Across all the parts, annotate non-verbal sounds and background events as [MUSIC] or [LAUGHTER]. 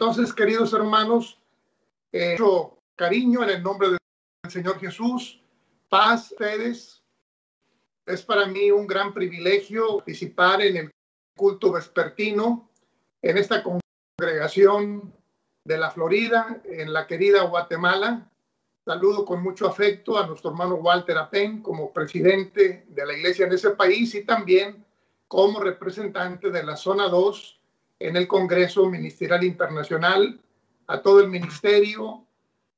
Entonces queridos hermanos, eh, cariño en el nombre del Señor Jesús, paz, ustedes. Es para mí un gran privilegio participar en el culto vespertino en esta congregación de la Florida, en la querida Guatemala. Saludo con mucho afecto a nuestro hermano Walter Apen como presidente de la iglesia en ese país y también como representante de la zona 2 en el Congreso Ministerial Internacional, a todo el ministerio,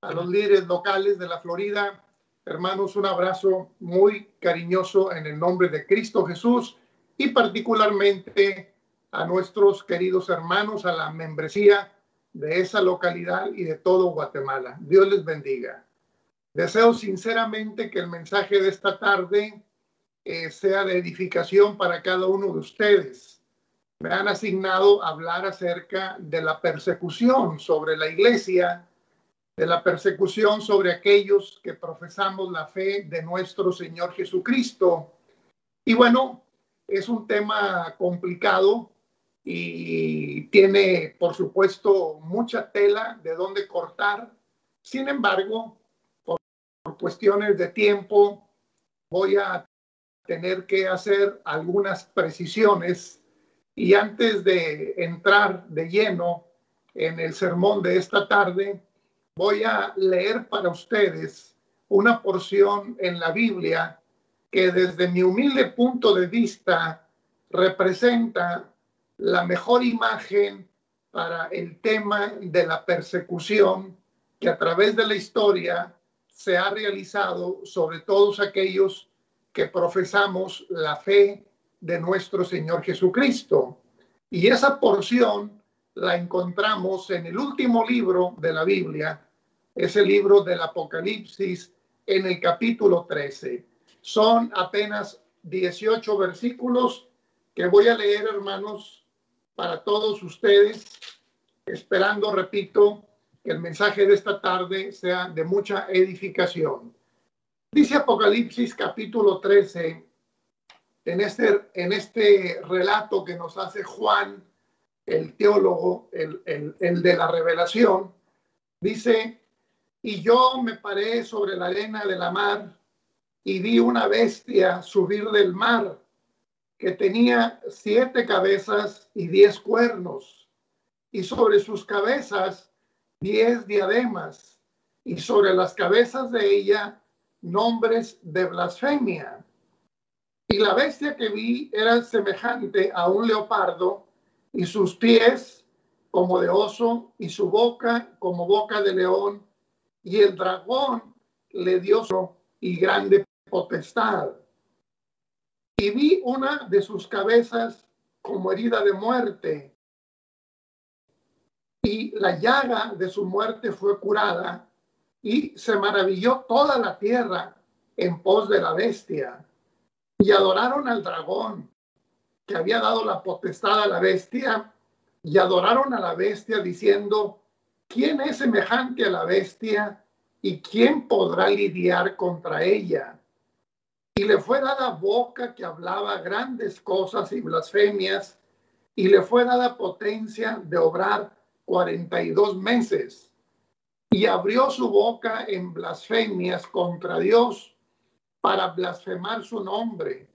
a los líderes locales de la Florida. Hermanos, un abrazo muy cariñoso en el nombre de Cristo Jesús y particularmente a nuestros queridos hermanos, a la membresía de esa localidad y de todo Guatemala. Dios les bendiga. Deseo sinceramente que el mensaje de esta tarde eh, sea de edificación para cada uno de ustedes. Me han asignado hablar acerca de la persecución sobre la iglesia, de la persecución sobre aquellos que profesamos la fe de nuestro Señor Jesucristo. Y bueno, es un tema complicado y tiene, por supuesto, mucha tela de dónde cortar. Sin embargo, por cuestiones de tiempo, voy a tener que hacer algunas precisiones y antes de entrar de lleno en el sermón de esta tarde, voy a leer para ustedes una porción en la Biblia que desde mi humilde punto de vista representa la mejor imagen para el tema de la persecución que a través de la historia se ha realizado sobre todos aquellos que profesamos la fe de nuestro Señor Jesucristo. Y esa porción la encontramos en el último libro de la Biblia, ese libro del Apocalipsis, en el capítulo 13. Son apenas 18 versículos que voy a leer, hermanos, para todos ustedes, esperando, repito, que el mensaje de esta tarde sea de mucha edificación. Dice Apocalipsis capítulo 13, en este, en este relato que nos hace Juan, el teólogo, el, el, el de la revelación, dice, y yo me paré sobre la arena de la mar y vi una bestia subir del mar que tenía siete cabezas y diez cuernos, y sobre sus cabezas diez diademas y sobre las cabezas de ella nombres de blasfemia. Y la bestia que vi era semejante a un leopardo y sus pies como de oso y su boca como boca de león y el dragón le dio y grande potestad. Y vi una de sus cabezas como herida de muerte y la llaga de su muerte fue curada y se maravilló toda la tierra en pos de la bestia y adoraron al dragón que había dado la potestad a la bestia y adoraron a la bestia diciendo, ¿quién es semejante a la bestia y quién podrá lidiar contra ella? Y le fue dada boca que hablaba grandes cosas y blasfemias y le fue dada potencia de obrar 42 meses y abrió su boca en blasfemias contra Dios para blasfemar su nombre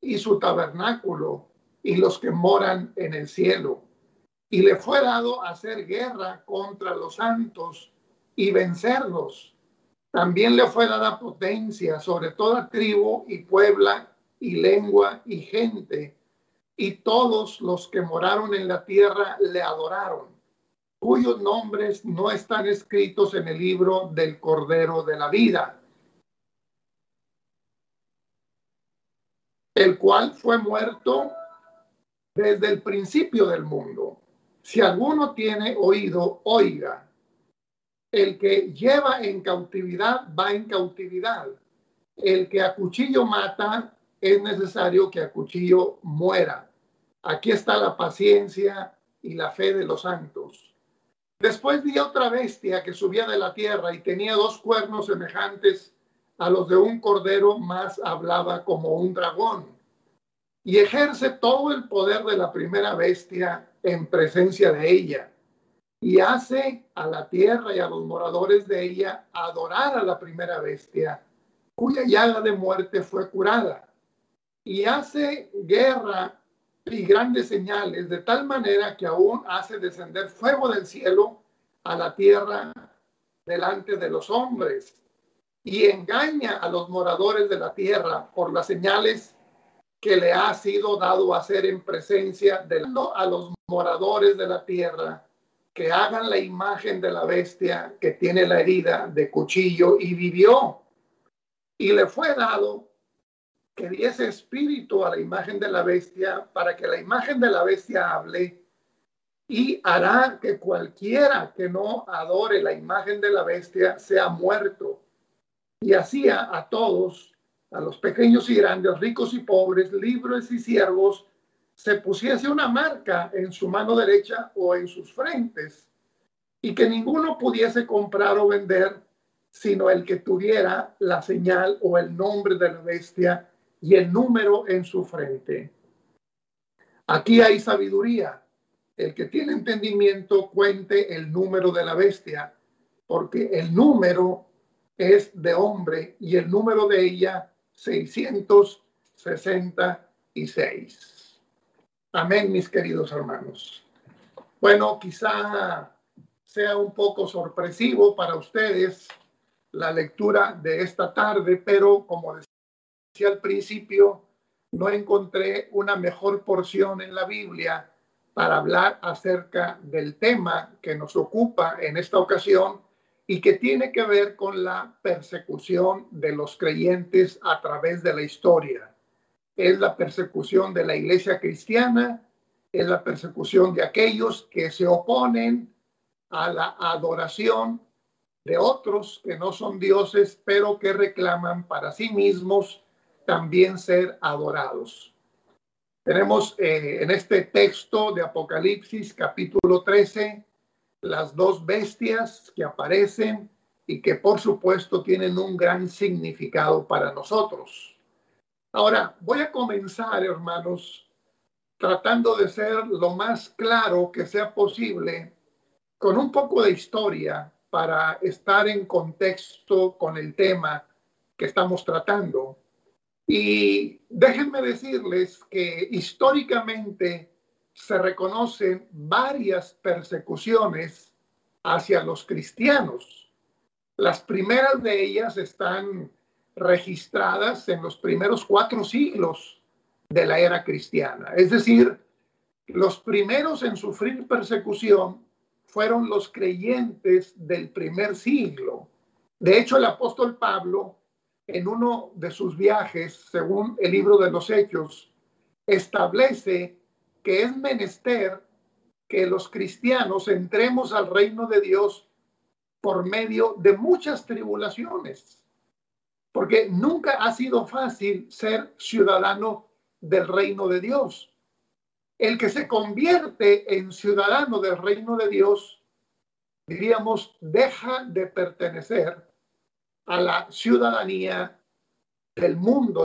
y su tabernáculo y los que moran en el cielo. Y le fue dado hacer guerra contra los santos y vencerlos. También le fue dada potencia sobre toda tribu y puebla y lengua y gente. Y todos los que moraron en la tierra le adoraron cuyos nombres no están escritos en el libro del Cordero de la Vida, el cual fue muerto desde el principio del mundo. Si alguno tiene oído, oiga. El que lleva en cautividad va en cautividad. El que a cuchillo mata, es necesario que a cuchillo muera. Aquí está la paciencia y la fe de los santos. Después vi otra bestia que subía de la tierra y tenía dos cuernos semejantes a los de un cordero, más hablaba como un dragón. Y ejerce todo el poder de la primera bestia en presencia de ella. y hace a la tierra y a los moradores de ella adorar a la primera bestia, cuya llaga de muerte fue curada, y hace guerra y grandes señales, de tal manera que aún hace descender fuego del cielo a la tierra delante de los hombres, y engaña a los moradores de la tierra por las señales que le ha sido dado hacer en presencia de a los moradores de la tierra que hagan la imagen de la bestia que tiene la herida de cuchillo y vivió. Y le fue dado que diese espíritu a la imagen de la bestia para que la imagen de la bestia hable y hará que cualquiera que no adore la imagen de la bestia sea muerto. Y hacía a todos, a los pequeños y grandes, ricos y pobres, libres y siervos, se pusiese una marca en su mano derecha o en sus frentes, y que ninguno pudiese comprar o vender, sino el que tuviera la señal o el nombre de la bestia y el número en su frente. Aquí hay sabiduría. El que tiene entendimiento cuente el número de la bestia, porque el número es de hombre y el número de ella 666. Amén, mis queridos hermanos. Bueno, quizá sea un poco sorpresivo para ustedes la lectura de esta tarde, pero como decía al principio, no encontré una mejor porción en la Biblia para hablar acerca del tema que nos ocupa en esta ocasión y que tiene que ver con la persecución de los creyentes a través de la historia es la persecución de la iglesia cristiana, es la persecución de aquellos que se oponen a la adoración de otros que no son dioses, pero que reclaman para sí mismos también ser adorados. Tenemos eh, en este texto de Apocalipsis capítulo 13 las dos bestias que aparecen y que por supuesto tienen un gran significado para nosotros. Ahora, voy a comenzar, hermanos, tratando de ser lo más claro que sea posible con un poco de historia para estar en contexto con el tema que estamos tratando. Y déjenme decirles que históricamente se reconocen varias persecuciones hacia los cristianos. Las primeras de ellas están registradas en los primeros cuatro siglos de la era cristiana. Es decir, los primeros en sufrir persecución fueron los creyentes del primer siglo. De hecho, el apóstol Pablo, en uno de sus viajes, según el libro de los Hechos, establece que es menester que los cristianos entremos al reino de Dios por medio de muchas tribulaciones porque nunca ha sido fácil ser ciudadano del reino de Dios. El que se convierte en ciudadano del reino de Dios, diríamos, deja de pertenecer a la ciudadanía del mundo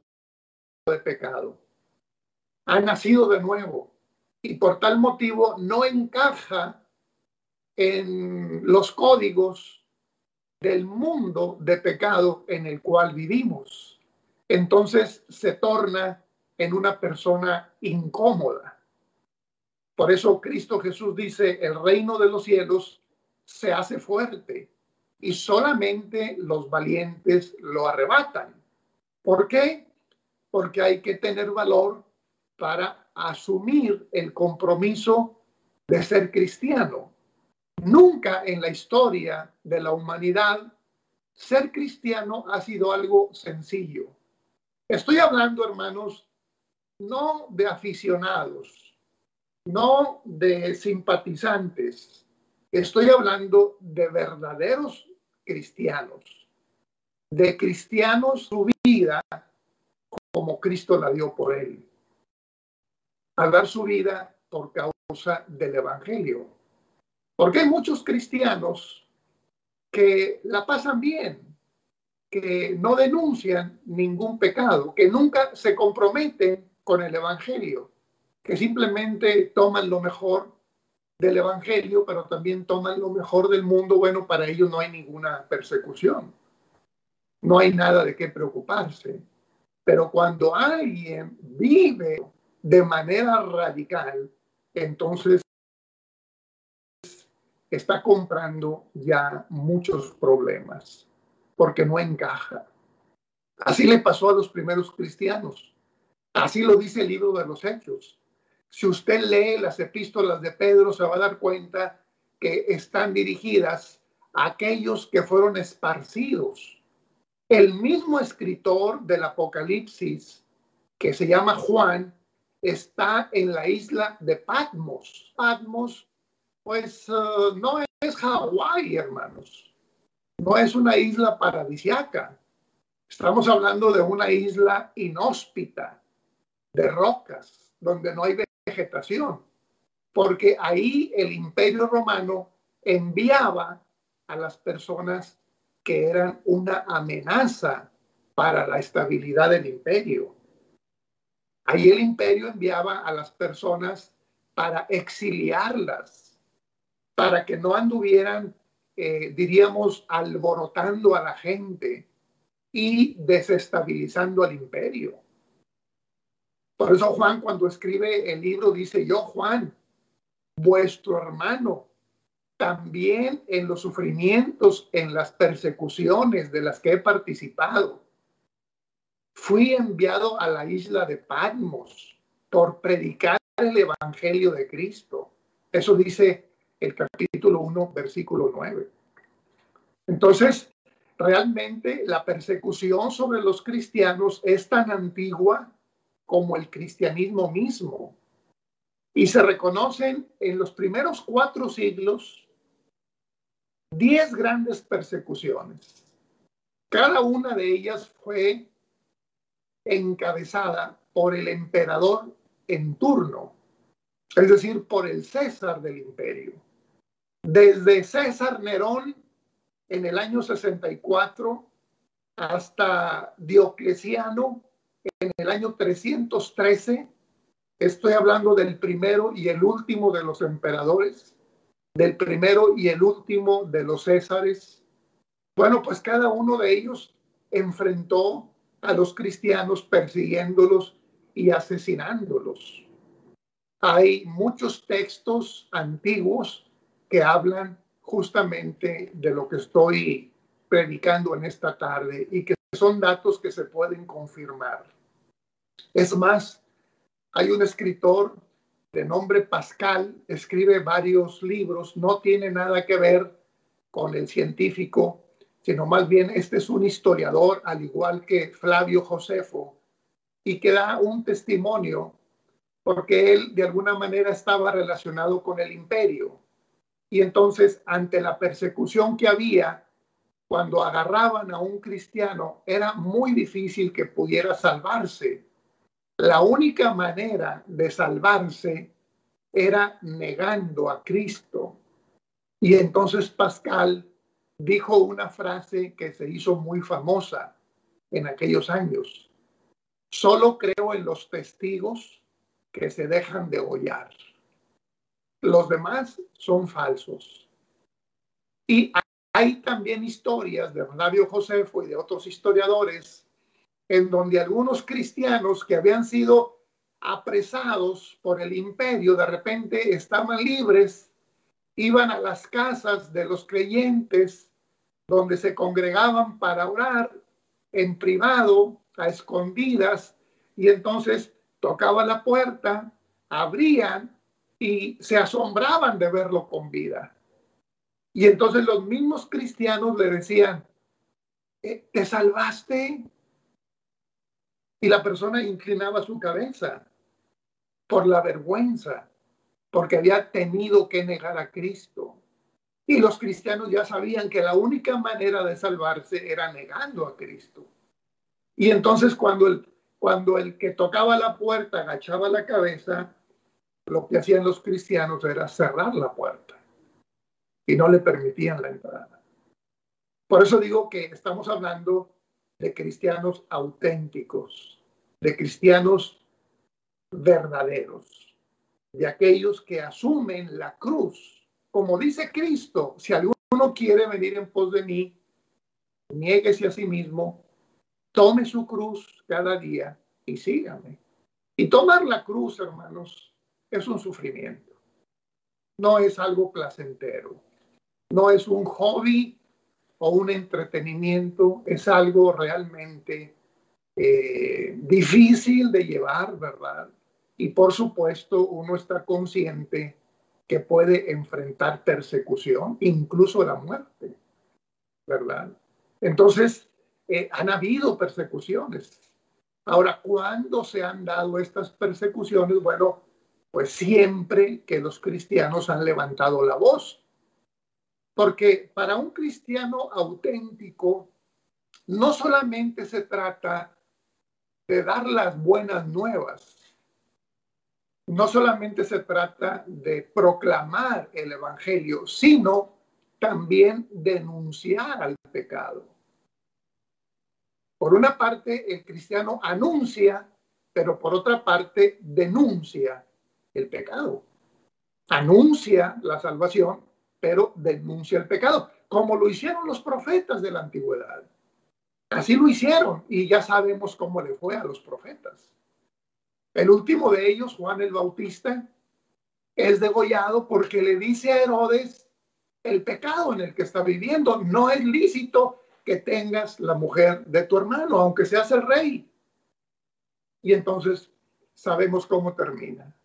de pecado. Ha nacido de nuevo y por tal motivo no encaja en los códigos del mundo de pecado en el cual vivimos. Entonces se torna en una persona incómoda. Por eso Cristo Jesús dice, el reino de los cielos se hace fuerte y solamente los valientes lo arrebatan. ¿Por qué? Porque hay que tener valor para asumir el compromiso de ser cristiano. Nunca en la historia de la humanidad ser cristiano ha sido algo sencillo. Estoy hablando, hermanos, no de aficionados, no de simpatizantes. Estoy hablando de verdaderos cristianos, de cristianos su vida como Cristo la dio por él, a dar su vida por causa del Evangelio. Porque hay muchos cristianos que la pasan bien, que no denuncian ningún pecado, que nunca se comprometen con el Evangelio, que simplemente toman lo mejor del Evangelio, pero también toman lo mejor del mundo, bueno, para ellos no hay ninguna persecución. No hay nada de qué preocuparse. Pero cuando alguien vive de manera radical, entonces está comprando ya muchos problemas porque no encaja. Así le pasó a los primeros cristianos. Así lo dice el libro de los Hechos. Si usted lee las epístolas de Pedro, se va a dar cuenta que están dirigidas a aquellos que fueron esparcidos. El mismo escritor del Apocalipsis, que se llama Juan, está en la isla de Patmos. Patmos, pues uh, no es Hawái, hermanos. No es una isla paradisiaca. Estamos hablando de una isla inhóspita, de rocas, donde no hay vegetación, porque ahí el imperio romano enviaba a las personas que eran una amenaza para la estabilidad del imperio. Ahí el imperio enviaba a las personas para exiliarlas, para que no anduvieran, eh, diríamos, alborotando a la gente y desestabilizando al imperio. Por eso Juan cuando escribe el libro dice, yo Juan, vuestro hermano, también en los sufrimientos, en las persecuciones de las que he participado, fui enviado a la isla de Patmos por predicar el Evangelio de Cristo. Eso dice el capítulo 1, versículo 9. Entonces, realmente la persecución sobre los cristianos es tan antigua como el cristianismo mismo. Y se reconocen en los primeros cuatro siglos diez grandes persecuciones. Cada una de ellas fue encabezada por el emperador en turno, es decir, por el César del imperio. Desde César Nerón en el año 64 hasta Diocleciano en el año 313. Estoy hablando del primero y el último de los emperadores, del primero y el último de los césares. Bueno, pues cada uno de ellos enfrentó a los cristianos persiguiéndolos y asesinándolos. Hay muchos textos antiguos que hablan justamente de lo que estoy predicando en esta tarde y que son datos que se pueden confirmar. Es más, hay un escritor de nombre Pascal, escribe varios libros, no tiene nada que ver con el científico, sino más bien este es un historiador, al igual que Flavio Josefo, y que da un testimonio porque él de alguna manera estaba relacionado con el imperio. Y entonces, ante la persecución que había, cuando agarraban a un cristiano, era muy difícil que pudiera salvarse la única manera de salvarse era negando a Cristo. Y entonces Pascal dijo una frase que se hizo muy famosa en aquellos años. Solo creo en los testigos que se dejan de hollar. Los demás son falsos. Y hay también historias de Flavio Josefo y de otros historiadores en donde algunos cristianos que habían sido apresados por el imperio de repente estaban libres, iban a las casas de los creyentes donde se congregaban para orar en privado, a escondidas, y entonces tocaba la puerta, abrían y se asombraban de verlo con vida. Y entonces los mismos cristianos le decían, eh, ¿te salvaste? Y la persona inclinaba su cabeza por la vergüenza, porque había tenido que negar a Cristo. Y los cristianos ya sabían que la única manera de salvarse era negando a Cristo. Y entonces cuando el, cuando el que tocaba la puerta agachaba la cabeza, lo que hacían los cristianos era cerrar la puerta y no le permitían la entrada. Por eso digo que estamos hablando de cristianos auténticos, de cristianos verdaderos. De aquellos que asumen la cruz. Como dice Cristo, si alguno quiere venir en pos de mí, niéguese a sí mismo, tome su cruz cada día y sígame. Y tomar la cruz, hermanos, es un sufrimiento. No es algo placentero. No es un hobby o un entretenimiento. Es algo realmente eh, difícil de llevar, ¿verdad? Y por supuesto, uno está consciente que puede enfrentar persecución, incluso la muerte, ¿verdad? Entonces, eh, han habido persecuciones. Ahora, ¿cuándo se han dado estas persecuciones? Bueno, pues siempre que los cristianos han levantado la voz. Porque para un cristiano auténtico, no solamente se trata de dar las buenas nuevas, no solamente se trata de proclamar el Evangelio, sino también denunciar al pecado. Por una parte, el cristiano anuncia, pero por otra parte, denuncia el pecado. Anuncia la salvación, pero denuncia el pecado, como lo hicieron los profetas de la antigüedad. Así lo hicieron y ya sabemos cómo le fue a los profetas. El último de ellos, Juan el Bautista, es degollado porque le dice a Herodes el pecado en el que está viviendo. No es lícito que tengas la mujer de tu hermano, aunque seas el rey. Y entonces sabemos cómo termina.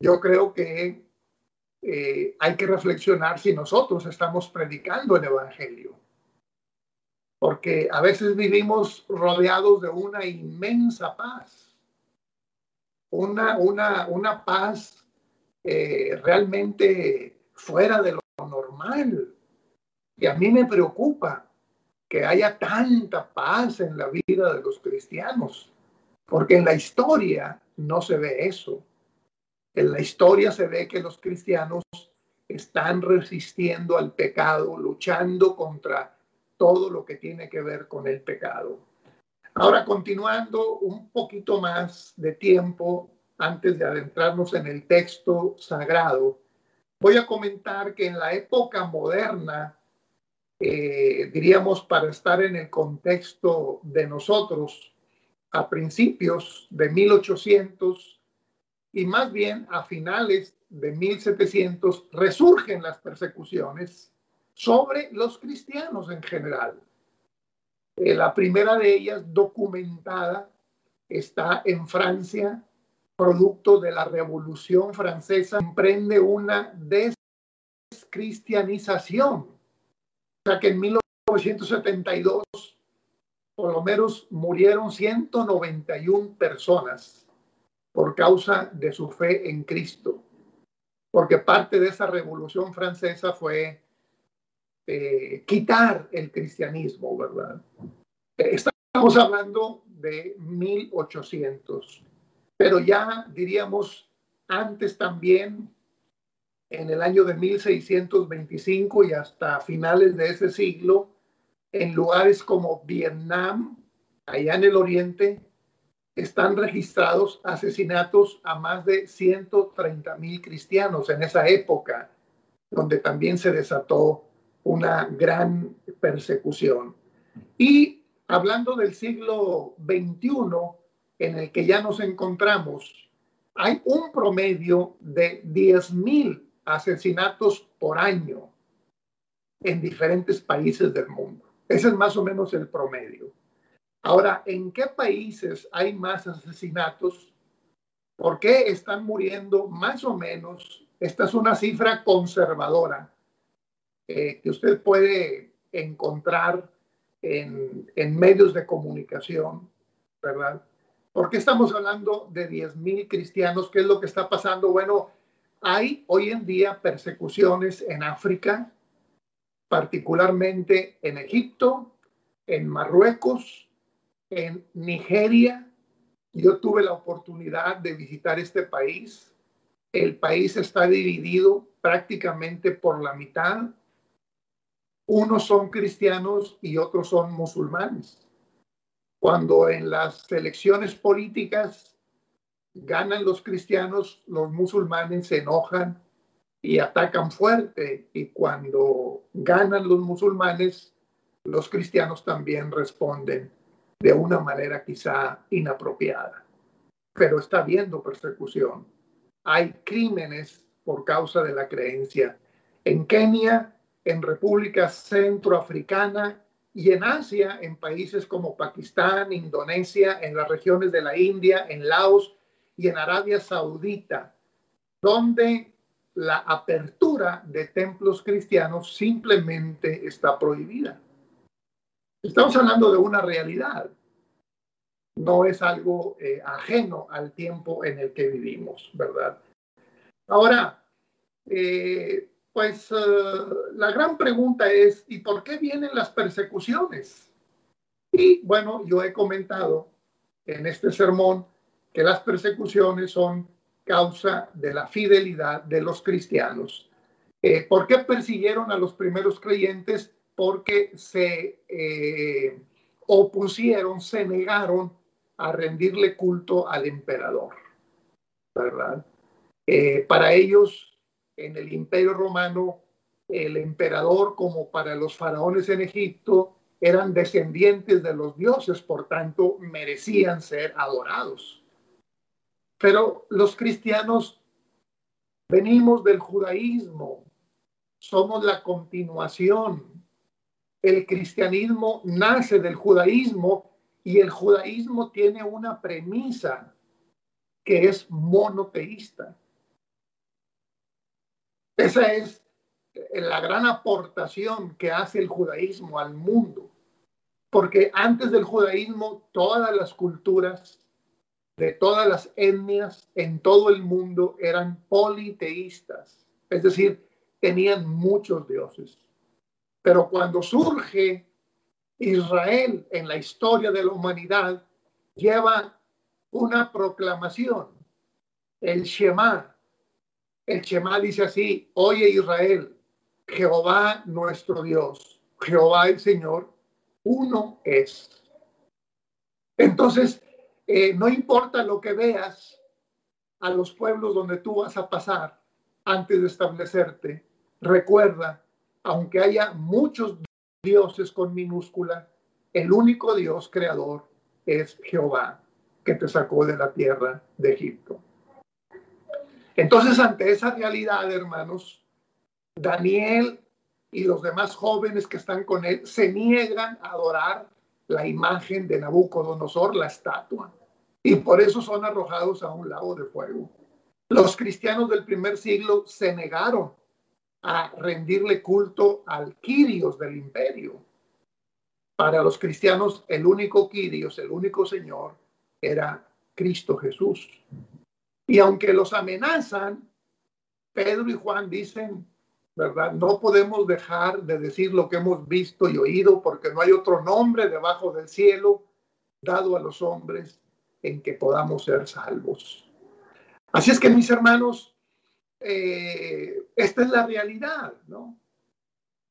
Yo creo que eh, hay que reflexionar si nosotros estamos predicando el Evangelio. Porque a veces vivimos rodeados de una inmensa paz una, una, una paz eh, realmente fuera de lo normal. Y a mí me preocupa que haya tanta paz en la vida de los cristianos, porque en la historia no se ve eso. En la historia se ve que los cristianos están resistiendo al pecado, luchando contra todo lo que tiene que ver con el pecado. Ahora, continuando un poquito más de tiempo antes de adentrarnos en el texto sagrado, voy a comentar que en la época moderna, eh, diríamos para estar en el contexto de nosotros, a principios de 1800 y más bien a finales de 1700, resurgen las persecuciones sobre los cristianos en general. Eh, la primera de ellas documentada está en Francia, producto de la Revolución Francesa, emprende una descristianización. O sea que en 1972 por lo menos murieron 191 personas por causa de su fe en Cristo, porque parte de esa revolución francesa fue eh, quitar el cristianismo, ¿verdad? Estamos hablando de 1800, pero ya diríamos antes también, en el año de 1625 y hasta finales de ese siglo, en lugares como Vietnam, allá en el oriente, están registrados asesinatos a más de 130 mil cristianos en esa época, donde también se desató una gran persecución. Y hablando del siglo XXI, en el que ya nos encontramos, hay un promedio de 10 mil asesinatos por año en diferentes países del mundo. Ese es más o menos el promedio. Ahora, ¿en qué países hay más asesinatos? ¿Por qué están muriendo más o menos? Esta es una cifra conservadora eh, que usted puede encontrar en, en, medios de comunicación, ¿verdad? ¿Por qué estamos hablando de 10.000 cristianos? ¿Qué es lo que está pasando? Bueno, hay hoy en día persecuciones en África, particularmente en Egipto, en Marruecos, en Nigeria. Yo tuve la oportunidad de visitar este país. El país está dividido prácticamente por la mitad unos son cristianos y otros son musulmanes. Cuando en las elecciones políticas ganan los cristianos, los musulmanes se enojan y atacan fuerte. Y cuando ganan los musulmanes, los cristianos también responden de una manera quizá inapropiada. Pero está habiendo persecución. Hay crímenes por causa de la creencia. En Kenia, en República Centroafricana y en Asia, en países como Pakistán, Indonesia, en las regiones de la India, en Laos y en Arabia Saudita, donde la apertura de templos cristianos simplemente está prohibida. Estamos hablando de una realidad, no es algo eh, ajeno al tiempo en el que vivimos, ¿verdad? Ahora, eh, pues eh, la gran pregunta es, ¿y por qué vienen las persecuciones? Y bueno, yo he comentado en este sermón que las persecuciones son causa de la fidelidad de los cristianos. Eh, ¿Por qué persiguieron a los primeros creyentes? Porque se eh, opusieron, se negaron a rendirle culto al emperador, ¿verdad? para ellos en el imperio romano, el emperador, como para los faraones en Egipto, eran descendientes de los dioses, por tanto, merecían ser adorados. Pero los cristianos venimos del judaísmo, somos la continuación. El cristianismo nace del judaísmo y el judaísmo tiene una premisa que es monoteísta. Esa es la gran aportación que hace el judaísmo al mundo, porque antes del judaísmo todas las culturas de todas las etnias en todo el mundo eran politeístas, es decir, tenían muchos dioses. Pero cuando surge Israel en la historia de la humanidad, lleva una proclamación, el Shema, el Shema dice así, oye Israel, Jehová nuestro Dios, Jehová el Señor, uno es. Entonces, eh, no importa lo que veas a los pueblos donde tú vas a pasar antes de establecerte, recuerda, aunque haya muchos dioses con minúscula, el único Dios creador es Jehová, que te sacó de la tierra de Egipto. Entonces, ante esa realidad, hermanos, Daniel y los demás jóvenes que están con él se niegan a adorar la imagen de Nabucodonosor, la estatua, y por eso son arrojados a un lago de fuego. Los cristianos del primer siglo se negaron a rendirle culto al Quirios del imperio. Para los cristianos, el único Quirios, el único Señor, era Cristo Jesús. Y aunque los amenazan, Pedro y Juan dicen, ¿verdad? No podemos dejar de decir lo que hemos visto y oído porque no hay otro nombre debajo del cielo dado a los hombres en que podamos ser salvos. Así es que mis hermanos, eh, esta es la realidad, ¿no?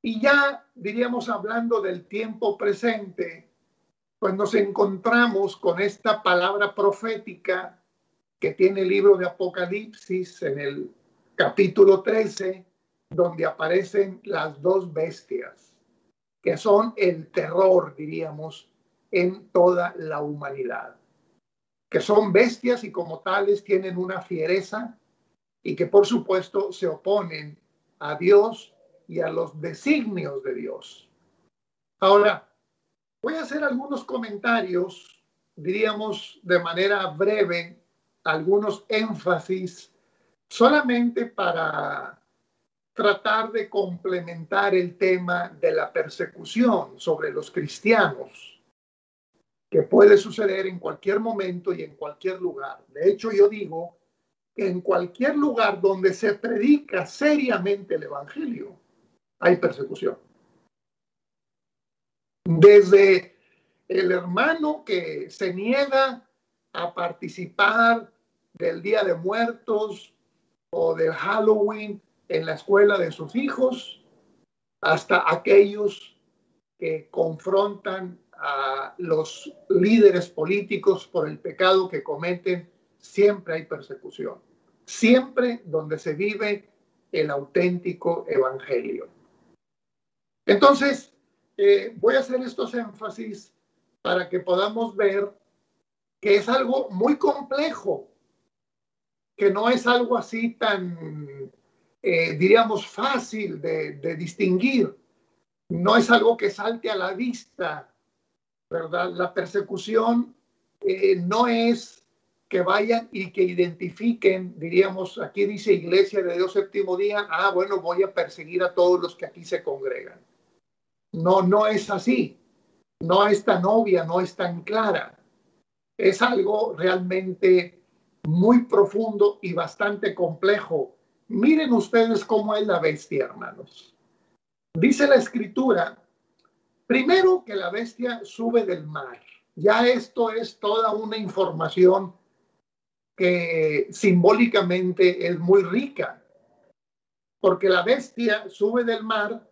Y ya diríamos hablando del tiempo presente, pues nos encontramos con esta palabra profética que tiene el libro de Apocalipsis en el capítulo 13, donde aparecen las dos bestias, que son el terror, diríamos, en toda la humanidad, que son bestias y como tales tienen una fiereza y que por supuesto se oponen a Dios y a los designios de Dios. Ahora, voy a hacer algunos comentarios, diríamos de manera breve, algunos énfasis solamente para tratar de complementar el tema de la persecución sobre los cristianos, que puede suceder en cualquier momento y en cualquier lugar. De hecho, yo digo que en cualquier lugar donde se predica seriamente el Evangelio, hay persecución. Desde el hermano que se niega a participar del Día de Muertos o del Halloween en la escuela de sus hijos, hasta aquellos que confrontan a los líderes políticos por el pecado que cometen siempre hay persecución. Siempre donde se vive el auténtico evangelio. Entonces, eh, voy a hacer estos énfasis para que podamos ver que es algo muy complejo, que no es algo así tan, eh, diríamos, fácil de, distinguir. No es algo que salte a la vista, ¿verdad? La persecución eh, no es que vayan y que identifiquen, diríamos, aquí dice Iglesia de Dios séptimo día, ah, bueno, voy a perseguir a todos los que aquí se congregan. No, no es así. No es tan obvia, no es tan clara. Es algo realmente muy profundo y bastante complejo. Miren ustedes cómo es la bestia, hermanos. Dice la escritura, primero que la bestia sube del mar. Ya esto es toda una información que simbólicamente es muy rica, porque la bestia sube del mar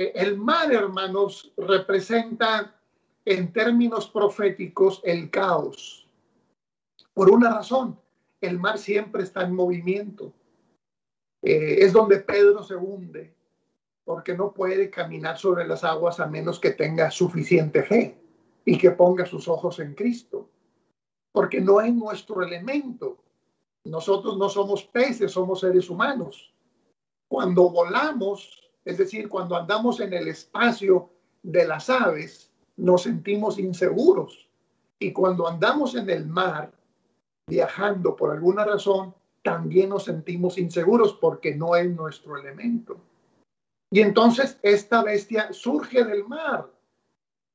eh, el mar, hermanos, representa en términos proféticos el caos. Por una razón, el mar siempre está en movimiento. Eh, es donde Pedro se hunde, porque no puede caminar sobre las aguas a menos que tenga suficiente fe y que ponga sus ojos en Cristo, porque no es nuestro elemento. Nosotros no somos peces, somos seres humanos. Cuando volamos, es decir, cuando andamos en el espacio de las aves, nos sentimos inseguros. Y cuando andamos en el mar, viajando por alguna razón, también nos sentimos inseguros porque no es nuestro elemento. Y entonces esta bestia surge del mar.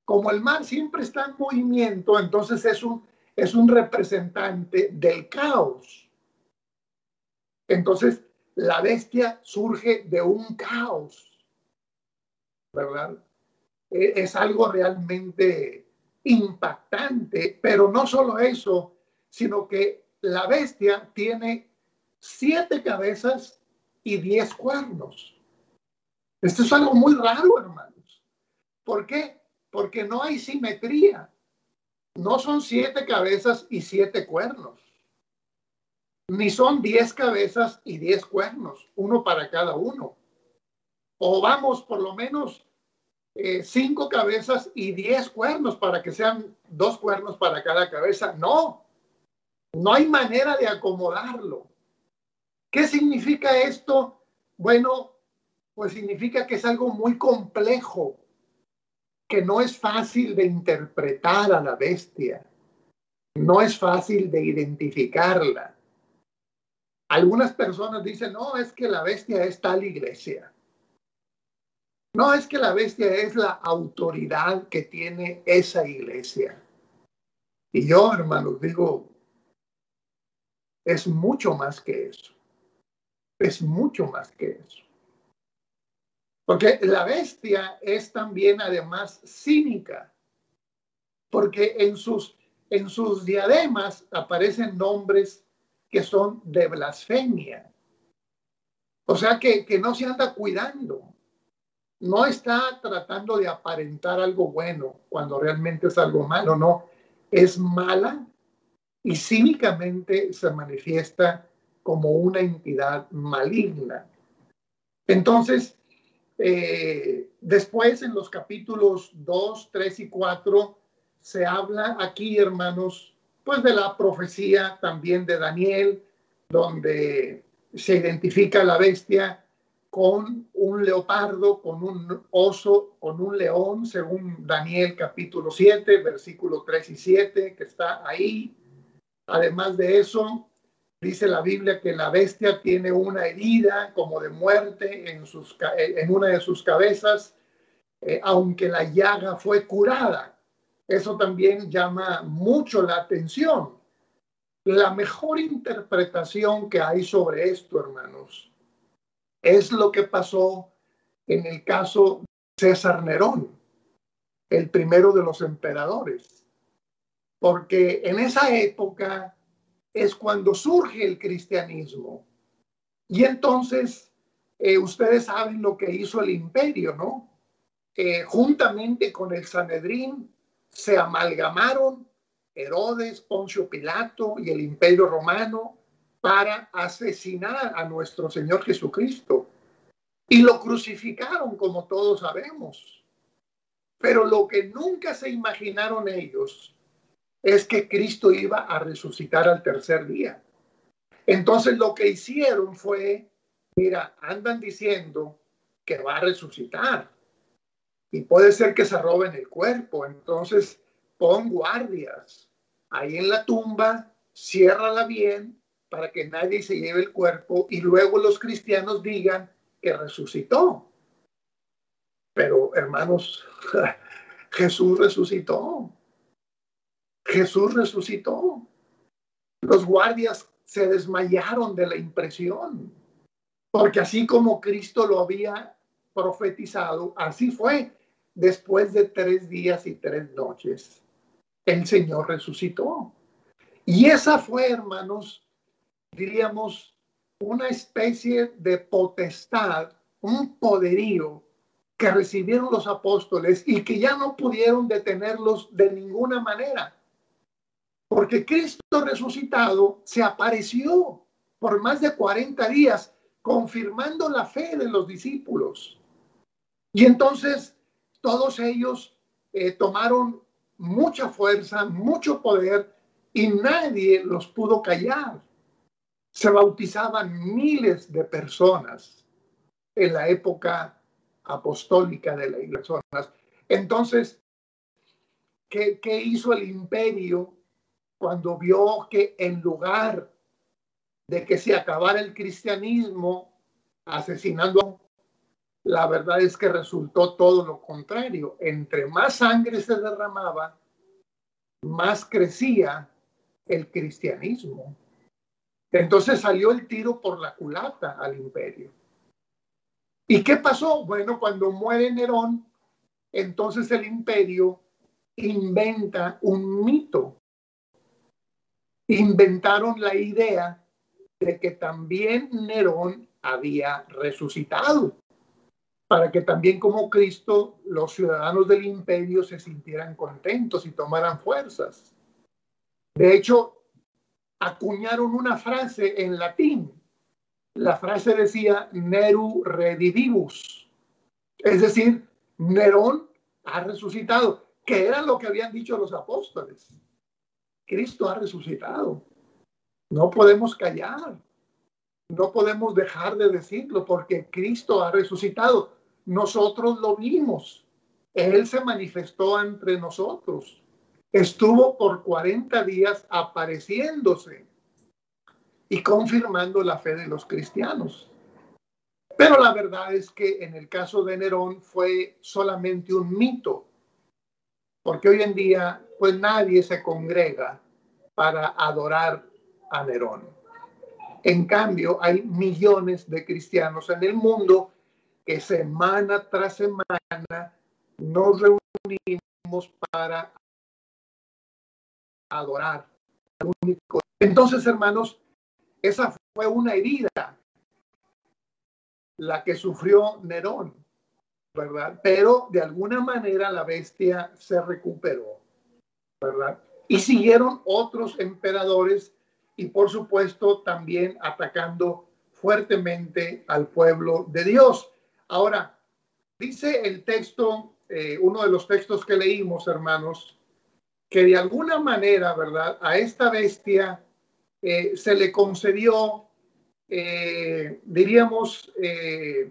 Como el mar siempre está en movimiento, entonces es un, es un representante del caos. Entonces la bestia surge de un caos, ¿verdad? Es algo realmente impactante, pero no solo eso, sino que la bestia tiene siete cabezas y diez cuernos. Esto es algo muy raro, hermanos. ¿Por qué? Porque no hay simetría. No son siete cabezas y siete cuernos ni son diez cabezas y diez cuernos, uno para cada uno. O vamos por lo menos eh, cinco cabezas y diez cuernos para que sean dos cuernos para cada cabeza. No, no hay manera de acomodarlo. ¿Qué significa esto? Bueno, pues significa que es algo muy complejo, que no es fácil de interpretar a la bestia, no es fácil de identificarla. Algunas personas dicen, no, es que la bestia es tal iglesia. No, es que la bestia es la autoridad que tiene esa iglesia. Y yo, hermanos, digo, es mucho más que eso. Es mucho más que eso. Porque la bestia es también además cínica, porque en sus, en sus diademas aparecen nombres que son de blasfemia. O sea que, que no se anda cuidando. No está tratando de aparentar algo bueno cuando realmente es algo malo, no. Es mala y cínicamente se manifiesta como una entidad maligna. Entonces, eh, después en los capítulos 2, 3 y 4 se habla aquí, hermanos, pues de la profecía también de Daniel, donde se identifica la bestia con un leopardo, con un oso, con un león, según Daniel capítulo 7, versículo 3 y 7, que está ahí. Además de eso, dice la Biblia que la bestia tiene una herida como de muerte en, sus, en una de sus cabezas, eh, aunque la llaga fue curada. Eso también llama mucho la atención. La mejor interpretación que hay sobre esto, hermanos, es lo que pasó en el caso de César Nerón, el primero de los emperadores. Porque en esa época es cuando surge el cristianismo. Y entonces, eh, ustedes saben lo que hizo el imperio, ¿no? Eh, juntamente con el Sanedrín, se amalgamaron Herodes, Poncio Pilato y el imperio romano para asesinar a nuestro Señor Jesucristo. Y lo crucificaron, como todos sabemos. Pero lo que nunca se imaginaron ellos es que Cristo iba a resucitar al tercer día. Entonces lo que hicieron fue, mira, andan diciendo que va a resucitar y puede ser que se roben el cuerpo. Entonces pon guardias ahí en la tumba, ciérrala bien para que nadie se lleve el cuerpo y luego los cristianos digan que resucitó. Pero hermanos, [LAUGHS] Jesús resucitó. Jesús resucitó. Los guardias se desmayaron de la impresión, porque así como Cristo lo había profetizado, así fue. Después de tres días y tres noches, el Señor resucitó. Y esa fue, hermanos, diríamos, una especie de potestad, un poderío que recibieron los apóstoles y que ya no pudieron detenerlos de ninguna manera. Porque Cristo resucitado se apareció por más de 40 días, confirmando la fe de los discípulos. Y entonces todos ellos eh, tomaron mucha fuerza, mucho poder y nadie los pudo callar. Se bautizaban miles de personas en la época apostólica de la iglesia. Entonces, ¿qué, ¿qué, hizo el imperio cuando vio que en lugar de que se acabara el cristianismo asesinando, la verdad es que resultó todo lo contrario. Entre más sangre se derramaba, más crecía el cristianismo. Entonces salió el tiro por la culata al imperio. ¿Y qué pasó? Bueno, cuando muere Nerón, entonces el imperio inventa un mito. Inventaron la idea de que también Nerón había resucitado, para que también como Cristo los ciudadanos del imperio se sintieran contentos y tomaran fuerzas. De hecho, acuñaron una frase en latín la frase decía Neru redivivus, es decir, Nerón ha resucitado, que era lo que habían dicho los apóstoles. Cristo ha resucitado. No podemos callar, no podemos dejar de decirlo porque Cristo ha resucitado. Nosotros lo vimos. Él se manifestó entre nosotros. Estuvo por 40 días apareciéndose y confirmando la fe de los cristianos. Pero la verdad es que en el caso de Nerón fue solamente un mito, porque hoy en día pues nadie se congrega para adorar a Nerón. En cambio, hay millones de cristianos en el mundo que semana tras semana nos reunimos para adorar. Entonces, hermanos, esa fue una herida la que sufrió Nerón, ¿verdad? Pero de alguna manera la bestia se recuperó, ¿verdad? Y siguieron otros emperadores y por supuesto también atacando fuertemente al pueblo de Dios. Ahora, dice el texto, eh, uno de los textos que leímos, hermanos, que de alguna manera, ¿verdad? A esta bestia eh, se le concedió, eh, diríamos, eh,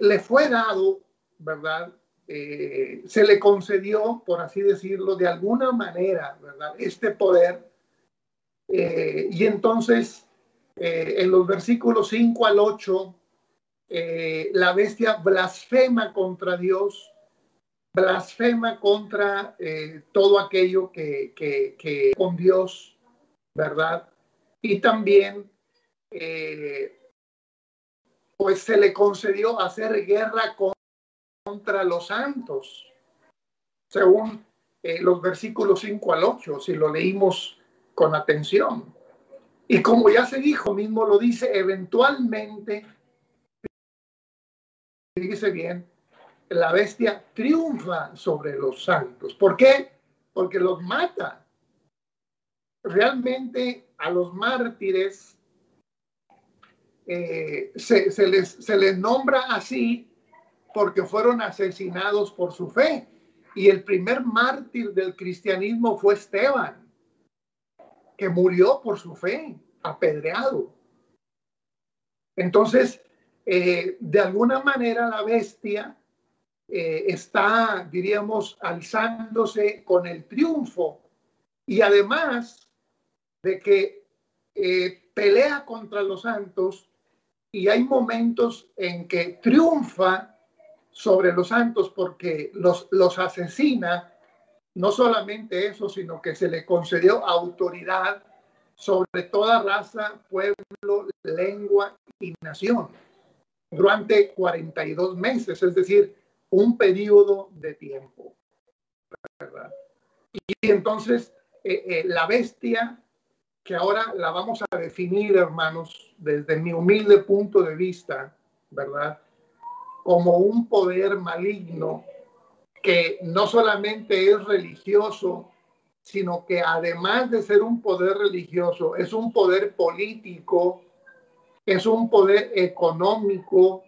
le fue dado, ¿verdad? se le concedió, por así decirlo, de alguna manera, ¿verdad? Este poder. y entonces, en los versículos 5 al 8, la bestia blasfema contra Dios blasfema contra eh, todo aquello que, con Dios, ¿verdad? Y también, eh, pues se le concedió hacer guerra contra los santos, según eh, los versículos 5 al 8, si lo leímos con atención. Y como ya se dijo, mismo lo dice, eventualmente, dice bien, la bestia triunfa sobre los santos. ¿Por qué? porque los mata. Realmente a los mártires eh, se, les, se les nombra así porque fueron asesinados por su fe. Y el primer mártir del cristianismo fue Esteban, que murió por su fe, apedreado. Entonces, eh, de alguna manera la bestia eh, está, diríamos, alzándose con el triunfo. Y además de que eh, pelea contra los santos y hay momentos en que triunfa sobre los santos porque los, los asesina, no solamente eso, sino que se le concedió autoridad sobre toda raza, pueblo, lengua y nación durante 42 meses, es decir, un periodo de tiempo. Y entonces eh, eh, la bestia, que ahora la vamos a definir, hermanos, desde mi humilde punto de vista, ¿verdad? Como un poder maligno que no solamente es religioso, sino que además de ser un poder religioso, es un poder político, es un poder económico,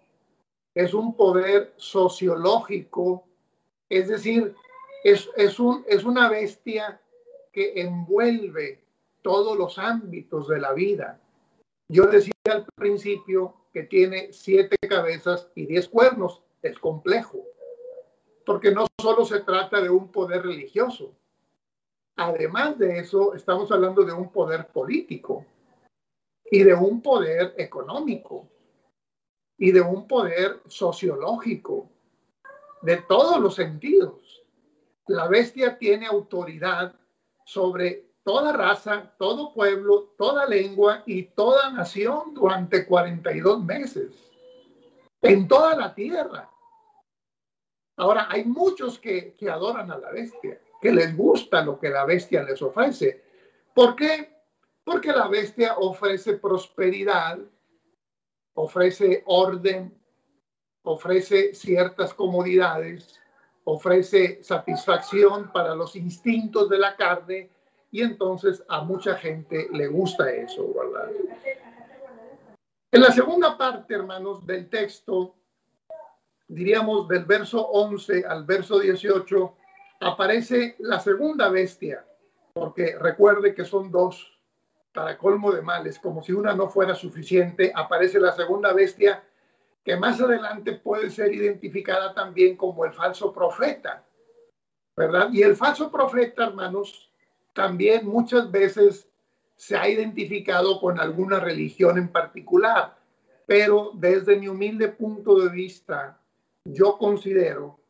es un poder sociológico, es decir, es, es, un, es una bestia que envuelve todos los ámbitos de la vida. Yo decía al principio que tiene siete cabezas y diez cuernos. Es complejo, porque no solo se trata de un poder religioso. Además de eso, estamos hablando de un poder político y de un poder económico y de un poder sociológico, de todos los sentidos. La bestia tiene autoridad sobre toda raza, todo pueblo, toda lengua y toda nación durante 42 meses, en toda la tierra. Ahora, hay muchos que, que adoran a la bestia, que les gusta lo que la bestia les ofrece. ¿Por qué? Porque la bestia ofrece prosperidad, ofrece orden, ofrece ciertas comodidades, ofrece satisfacción para los instintos de la carne y entonces a mucha gente le gusta eso, ¿verdad? En la segunda parte, hermanos, del texto, diríamos del verso 11 al verso 18, aparece la segunda bestia, porque recuerde que son dos para colmo de males, como si una no fuera suficiente, aparece la segunda bestia que más adelante puede ser identificada también como el falso profeta, ¿verdad? Y el falso profeta, hermanos, también muchas veces se ha identificado con alguna religión en particular, pero desde mi humilde punto de vista, yo considero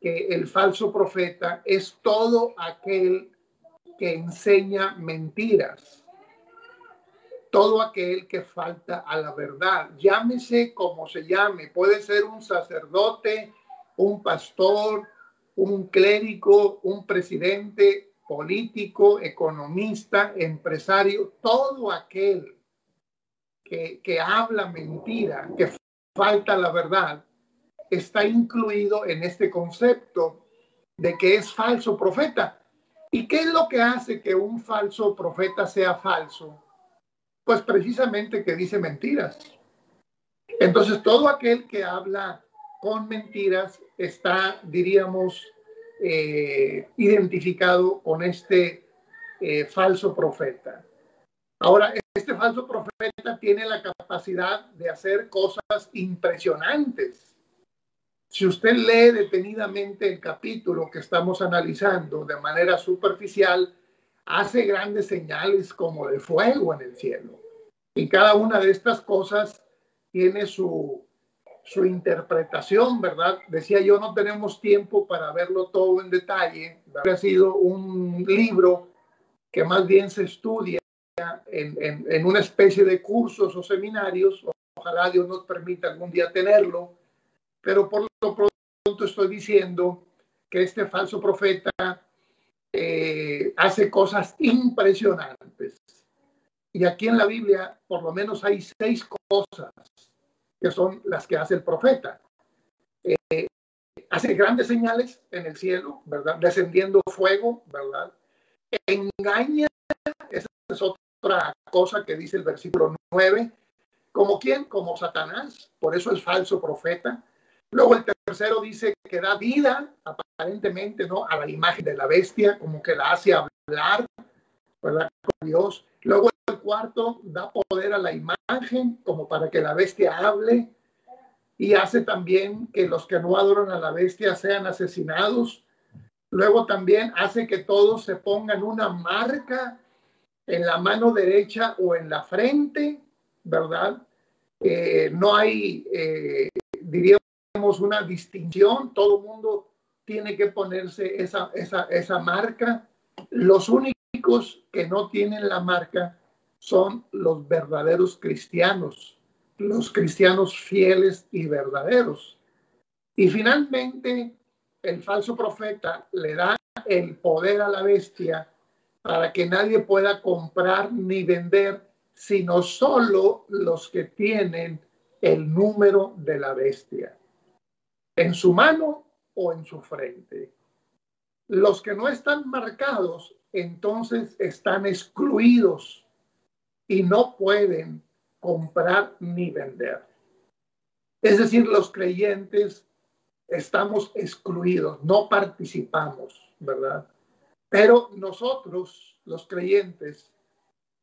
que el falso profeta es todo aquel que enseña mentiras todo aquel que falta a la verdad, llámese como se llame, puede ser un sacerdote, un pastor, un clérigo, un presidente, político, economista, empresario, todo aquel que, habla mentira, que falta la verdad, está incluido en este concepto de que es falso profeta. ¿Y qué es lo que hace que un falso profeta sea falso? Pues precisamente que dice mentiras. Entonces, todo aquel que habla con mentiras está, diríamos, eh, identificado con este eh, falso profeta. Ahora, este falso profeta tiene la capacidad de hacer cosas impresionantes. Si usted lee detenidamente el capítulo que estamos analizando de manera superficial, hace grandes señales como de fuego en el cielo. Y cada una de estas cosas tiene su, su interpretación, ¿verdad? Decía yo, no tenemos tiempo para verlo todo en detalle. Ha sido un libro que más bien se estudia en, en, en, una especie de cursos o seminarios. Ojalá Dios nos permita algún día tenerlo. Pero por lo pronto estoy diciendo que este falso profeta eh, hace cosas impresionantes. Y aquí en la Biblia por lo menos hay seis cosas que son las que hace el profeta. Eh, hace grandes señales en el cielo, ¿verdad? Descendiendo fuego, ¿verdad? Engaña, esa es otra cosa que dice el versículo 9, ¿como quién? Como Satanás, por eso es falso profeta. Luego el tercero dice que da vida, aparentemente, ¿no? A la imagen de la bestia, como que la hace hablar, ¿verdad? Con Dios. Luego el cuarto da poder a la imagen, como para que la bestia hable. Y hace también que los que no adoran a la bestia sean asesinados. Luego también hace que todos se pongan una marca en la mano derecha o en la frente, ¿verdad? Eh, no hay, eh, una distinción, todo mundo tiene que ponerse esa, esa, esa marca. Los únicos que no tienen la marca son los verdaderos cristianos, los cristianos fieles y verdaderos. Y finalmente, el falso profeta le da el poder a la bestia para que nadie pueda comprar ni vender, sino solo los que tienen el número de la bestia en su mano o en su frente. Los que no están marcados, entonces están excluidos y no pueden comprar ni vender. Es decir, los creyentes estamos excluidos, no participamos, ¿verdad? Pero nosotros, los creyentes,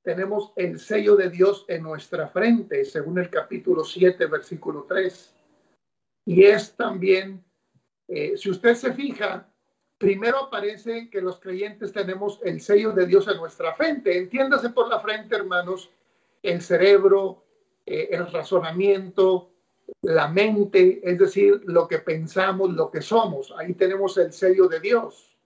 tenemos el sello de Dios en nuestra frente, según el capítulo 7, versículo 3. Y es también, eh, si usted se fija, primero aparece que los creyentes tenemos el sello de Dios en nuestra frente. Entiéndase por la frente, hermanos, el cerebro, eh, el razonamiento, la mente, es decir, lo que pensamos, lo que somos. Ahí tenemos el sello de Dios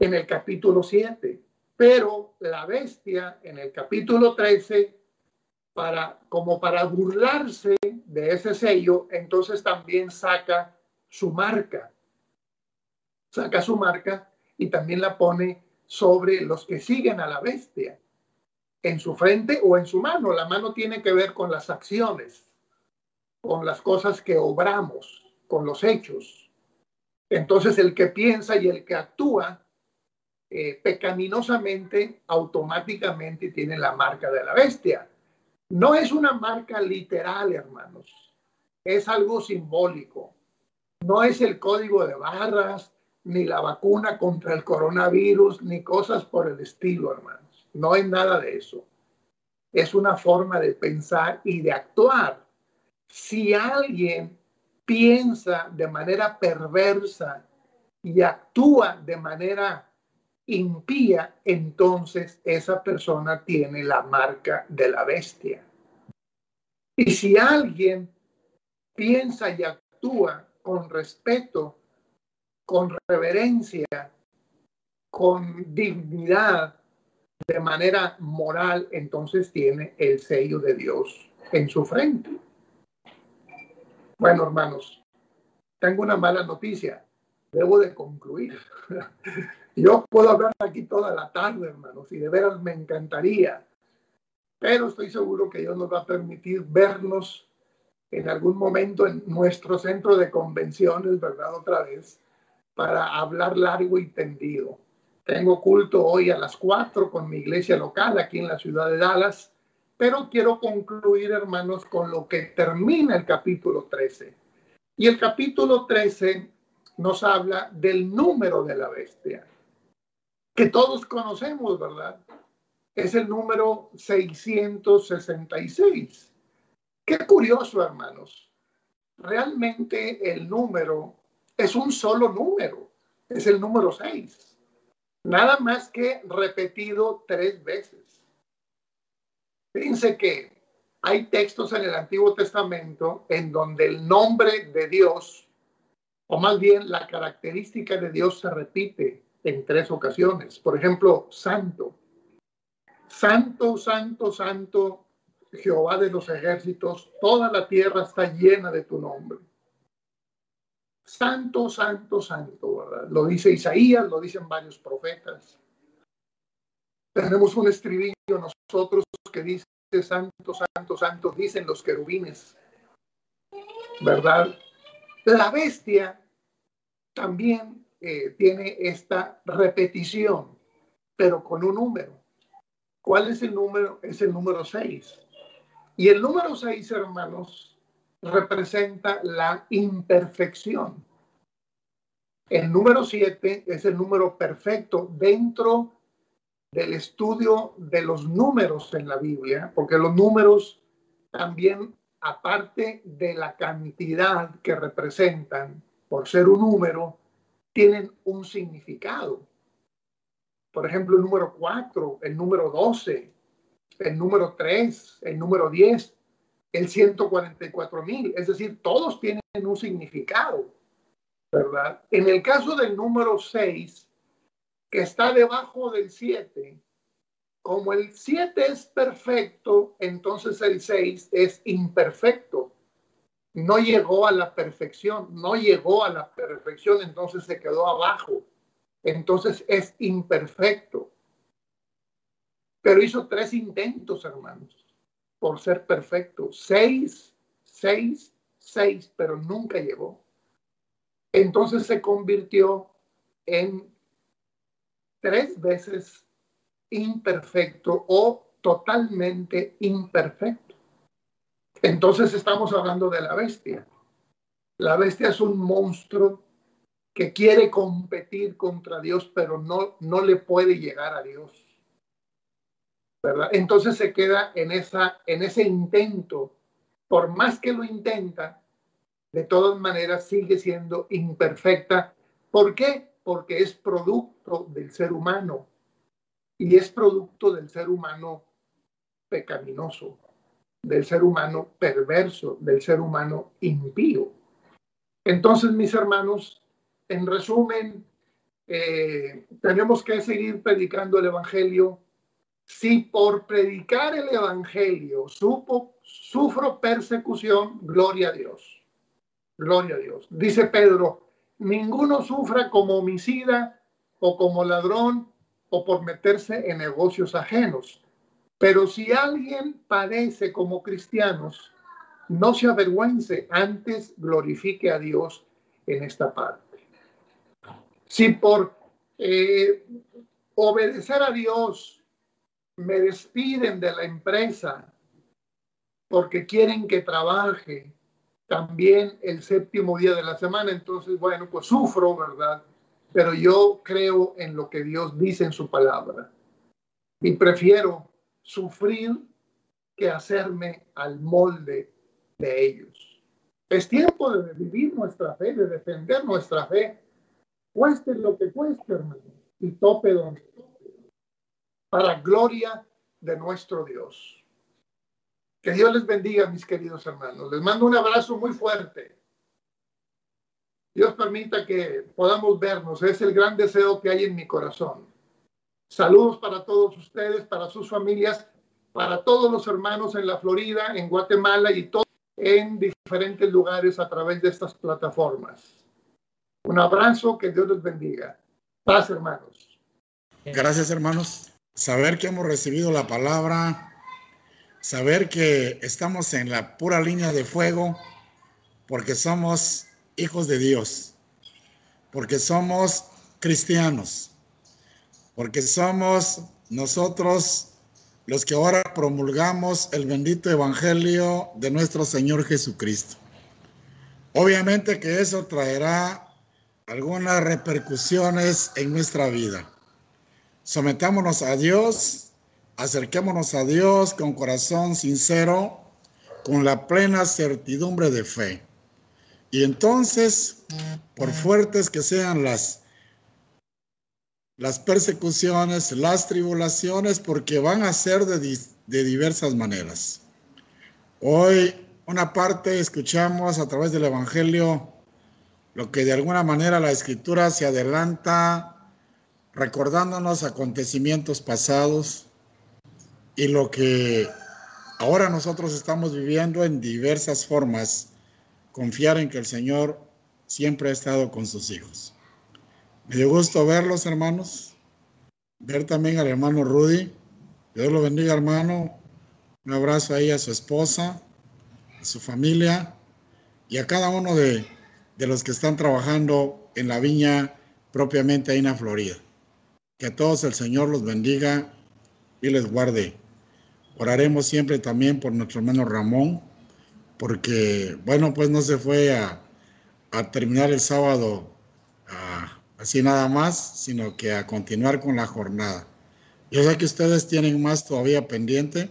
en el capítulo 7. Pero la bestia en el capítulo 13 para, como para burlarse de ese sello, entonces también saca su marca. Saca su marca y también la pone sobre los que siguen a la bestia, en su frente o en su mano. La mano tiene que ver con las acciones, con las cosas que obramos, con los hechos. Entonces el que piensa y el que actúa eh, pecaminosamente, automáticamente tiene la marca de la bestia. No es una marca literal, hermanos. Es algo simbólico. No es el código de barras, ni la vacuna contra el coronavirus, ni cosas por el estilo, hermanos. No es nada de eso. Es una forma de pensar y de actuar. Si alguien piensa de manera perversa y actúa de manera impía, entonces esa persona tiene la marca de la bestia. Y si alguien piensa y actúa con respeto, con reverencia, con dignidad, de manera moral, entonces tiene el sello de Dios en su frente. Bueno, hermanos, tengo una mala noticia. Debo de concluir. [LAUGHS] Yo puedo hablar aquí toda la tarde, hermanos, y de veras me encantaría, pero estoy seguro que Dios nos va a permitir vernos en algún momento en nuestro centro de convenciones, ¿verdad? Otra vez, para hablar largo y tendido. Tengo culto hoy a las cuatro con mi iglesia local aquí en la ciudad de Dallas, pero quiero concluir, hermanos, con lo que termina el capítulo 13. Y el capítulo 13 nos habla del número de la bestia que todos conocemos, ¿verdad? Es el número 666. Qué curioso, hermanos. Realmente el número es un solo número, es el número 6. Nada más que repetido tres veces. Fíjense que hay textos en el Antiguo Testamento en donde el nombre de Dios, o más bien la característica de Dios se repite en tres ocasiones. Por ejemplo, santo. Santo, santo, santo, Jehová de los ejércitos, toda la tierra está llena de tu nombre. Santo, santo, santo, ¿verdad? Lo dice Isaías, lo dicen varios profetas. Tenemos un estribillo nosotros que dice santo, santo, santo, dicen los querubines, ¿verdad? La bestia también eh, tiene esta repetición, pero con un número. ¿Cuál es el número? Es el número 6. Y el número 6, hermanos, representa la imperfección. El número 7 es el número perfecto dentro del estudio de los números en la Biblia, porque los números también, aparte de la cantidad que representan por ser un número, tienen un significado. Por ejemplo, el número 4, el número 12, el número 3, el número 10, el 144 mil. Es decir, todos tienen un significado, ¿verdad? En el caso del número 6, que está debajo del 7, como el 7 es perfecto, entonces el 6 es imperfecto. No llegó a la perfección, no llegó a la perfección, entonces se quedó abajo entonces es imperfecto. Pero hizo tres intentos, hermanos, por ser perfecto. Seis, seis, seis, pero nunca llegó. Entonces se convirtió en tres veces imperfecto o totalmente imperfecto. Entonces estamos hablando de la bestia. La bestia es un monstruo que quiere competir contra Dios, pero no, no le puede llegar a Dios. ¿Verdad? Entonces se queda en, esa, en ese intento. Por más que lo intenta, de todas maneras sigue siendo imperfecta. ¿Por qué? Porque es producto del ser humano y es producto del ser humano pecaminoso, del ser humano perverso, del ser humano impío. Entonces, mis hermanos, en resumen, eh, tenemos que seguir predicando el Evangelio. Si por predicar el Evangelio supo, sufro persecución, gloria a Dios. Gloria a Dios. Dice Pedro, ninguno sufra como homicida o como ladrón o por meterse en negocios ajenos. Pero si alguien padece como cristianos, no se avergüence, antes glorifique a Dios en esta parte si por eh, obedecer a Dios me despiden de la empresa porque quieren que trabaje también el séptimo día de la semana, entonces, bueno, pues sufro, ¿verdad? Pero yo creo en lo que Dios dice en su palabra y prefiero sufrir que hacerme al molde de ellos. Es tiempo de vivir nuestra fe, de defender nuestra fe Cueste lo que cueste, hermano, y tope donde para gloria de nuestro Dios. Que Dios les bendiga, mis queridos hermanos. Les mando un abrazo muy fuerte. Dios permita que podamos vernos. Es el gran deseo que hay en mi corazón. Saludos para todos ustedes, para sus familias, para todos los hermanos en la Florida, en Guatemala y en diferentes lugares a través de estas plataformas. Un abrazo, que Dios los bendiga. Paz, hermanos. Gracias, hermanos. Saber que hemos recibido la palabra, saber que estamos en la pura línea de fuego, porque somos hijos de Dios, porque somos cristianos, porque somos nosotros los que ahora promulgamos el bendito evangelio de nuestro Señor Jesucristo. Obviamente que eso traerá algunas repercusiones en nuestra vida. Sometámonos a Dios, acerquémonos a Dios con corazón sincero, con la plena certidumbre de fe. Y entonces, por fuertes que sean las, las persecuciones, las tribulaciones, porque van a ser de, diversas maneras. Hoy una parte escuchamos a través del Evangelio lo que de alguna manera la escritura se adelanta recordándonos acontecimientos pasados y lo que ahora nosotros estamos viviendo en diversas formas, confiar en que el Señor siempre ha estado con sus hijos. Me dio gusto verlos, hermanos, ver también al hermano Rudy. Dios lo bendiga, hermano. Un abrazo ahí a su esposa, a su familia y a cada uno de de los que están trabajando en la viña propiamente ahí en la Florida. Que a todos el Señor los bendiga y les guarde. Oraremos siempre también por nuestro hermano Ramón, porque, bueno, pues no se fue a, terminar el sábado así nada más, sino que a continuar con la jornada. Yo sé que ustedes tienen más todavía pendiente.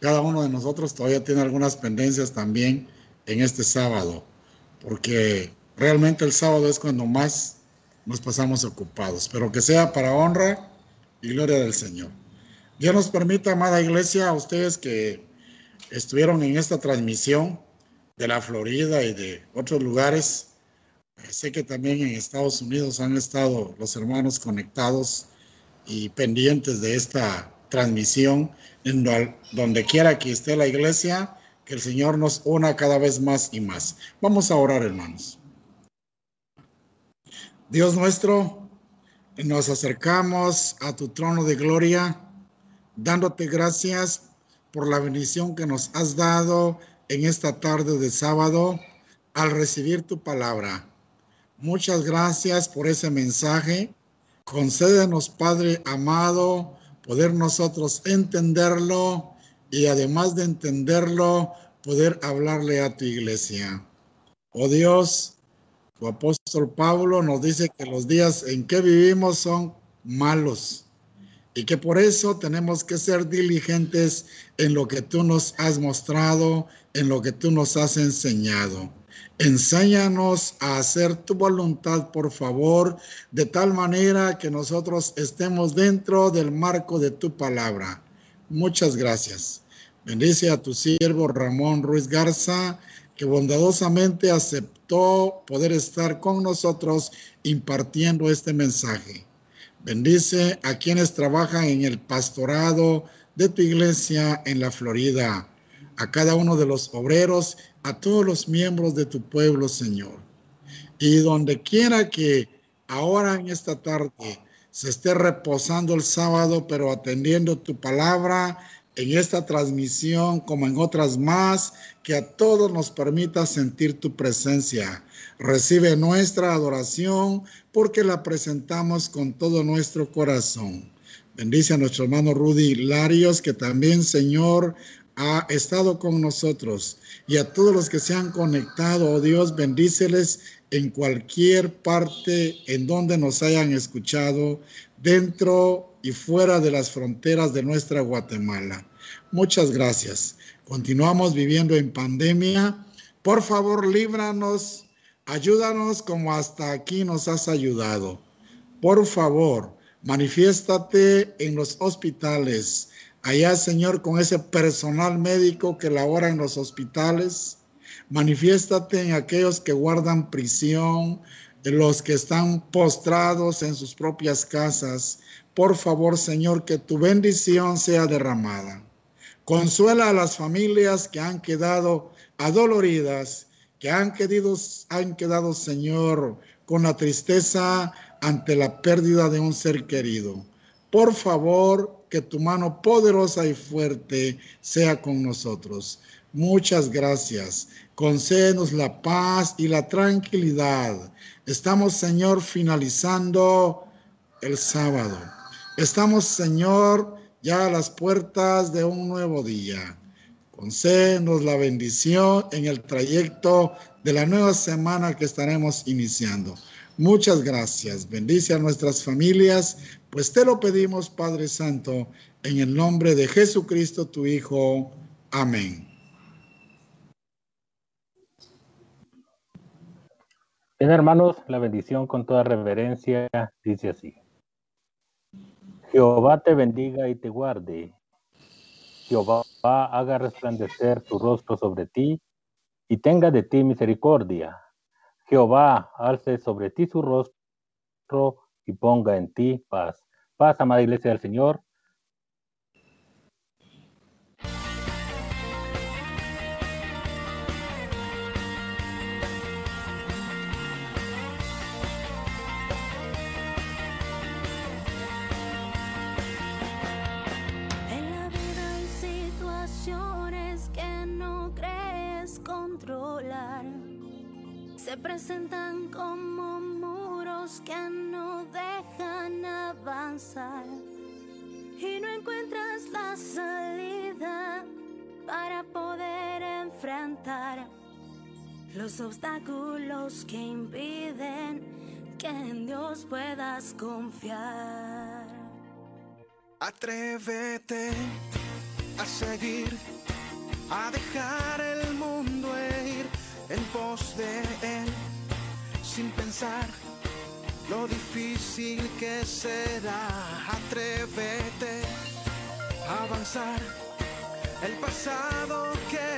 Cada uno de nosotros todavía tiene algunas pendencias también en este sábado, porque realmente el sábado es cuando más nos pasamos ocupados, pero que sea para honra y gloria del Señor. Dios nos permita, amada iglesia, a ustedes que estuvieron en esta transmisión de la Florida y de otros lugares. Sé que también en Estados Unidos han estado los hermanos conectados y pendientes de esta transmisión, donde quiera que esté la iglesia, que el Señor nos una cada vez más y más. Vamos a orar, hermanos. Dios nuestro, nos acercamos a tu trono de gloria, dándote gracias por la bendición que nos has dado en esta tarde de sábado al recibir tu palabra. Muchas gracias por ese mensaje. Concédenos, Padre amado, poder nosotros entenderlo y además de entenderlo, poder hablarle a tu iglesia. Oh Dios, tu apóstol Pablo nos dice que los días en que vivimos son malos y que por eso tenemos que ser diligentes en lo que tú nos has mostrado, en lo que tú nos has enseñado. Enséñanos a hacer tu voluntad, por favor, de tal manera que nosotros estemos dentro del marco de tu palabra. Muchas gracias. Bendice a tu siervo Ramón Ruiz Garza, que bondadosamente aceptó poder estar con nosotros impartiendo este mensaje. Bendice a quienes trabajan en el pastorado de tu iglesia en la Florida, a cada uno de los obreros, a todos los miembros de tu pueblo, Señor. Y donde quiera que ahora en esta tarde se esté reposando el sábado, pero atendiendo tu palabra en esta transmisión como en otras más, que a todos nos permita sentir tu presencia. Recibe nuestra adoración porque la presentamos con todo nuestro corazón. Bendice a nuestro hermano Rudy Larios, que también, Señor, ha estado con nosotros. Y a todos los que se han conectado, oh Dios, bendíceles en cualquier parte en donde nos hayan escuchado, dentro y fuera de las fronteras de nuestra Guatemala. Muchas gracias. Continuamos viviendo en pandemia. Por favor, líbranos, ayúdanos como hasta aquí nos has ayudado. Por favor, manifiéstate en los hospitales. Allá, Señor, con ese personal médico que labora en los hospitales. Manifiéstate en aquellos que guardan prisión, en los que están postrados en sus propias casas. Por favor, Señor, que tu bendición sea derramada. Consuela a las familias que han quedado adoloridas, que han, querido, han quedado, Señor, con la tristeza ante la pérdida de un ser querido. Por favor, que tu mano poderosa y fuerte sea con nosotros. Muchas gracias. Concédenos la paz y la tranquilidad. Estamos, Señor, finalizando el sábado. Estamos, Señor, ya a las puertas de un nuevo día. Concédenos la bendición en el trayecto de la nueva semana que estaremos iniciando. Muchas gracias. Bendice a nuestras familias, pues te lo pedimos, Padre Santo, en el nombre de Jesucristo, tu Hijo. Amén. Bien, hermanos, la bendición con toda reverencia dice así. Jehová te bendiga y te guarde. Jehová haga resplandecer su rostro sobre ti y tenga de ti misericordia. Jehová alce sobre ti su rostro y ponga en ti paz. Paz, amada iglesia del Señor. Se presentan como muros que no dejan avanzar y no encuentras la salida para poder enfrentar los obstáculos que impiden que en Dios puedas confiar. Atrévete a seguir, a dejar el en pos de Él, sin pensar lo difícil que será. Atrévete a avanzar, el pasado queda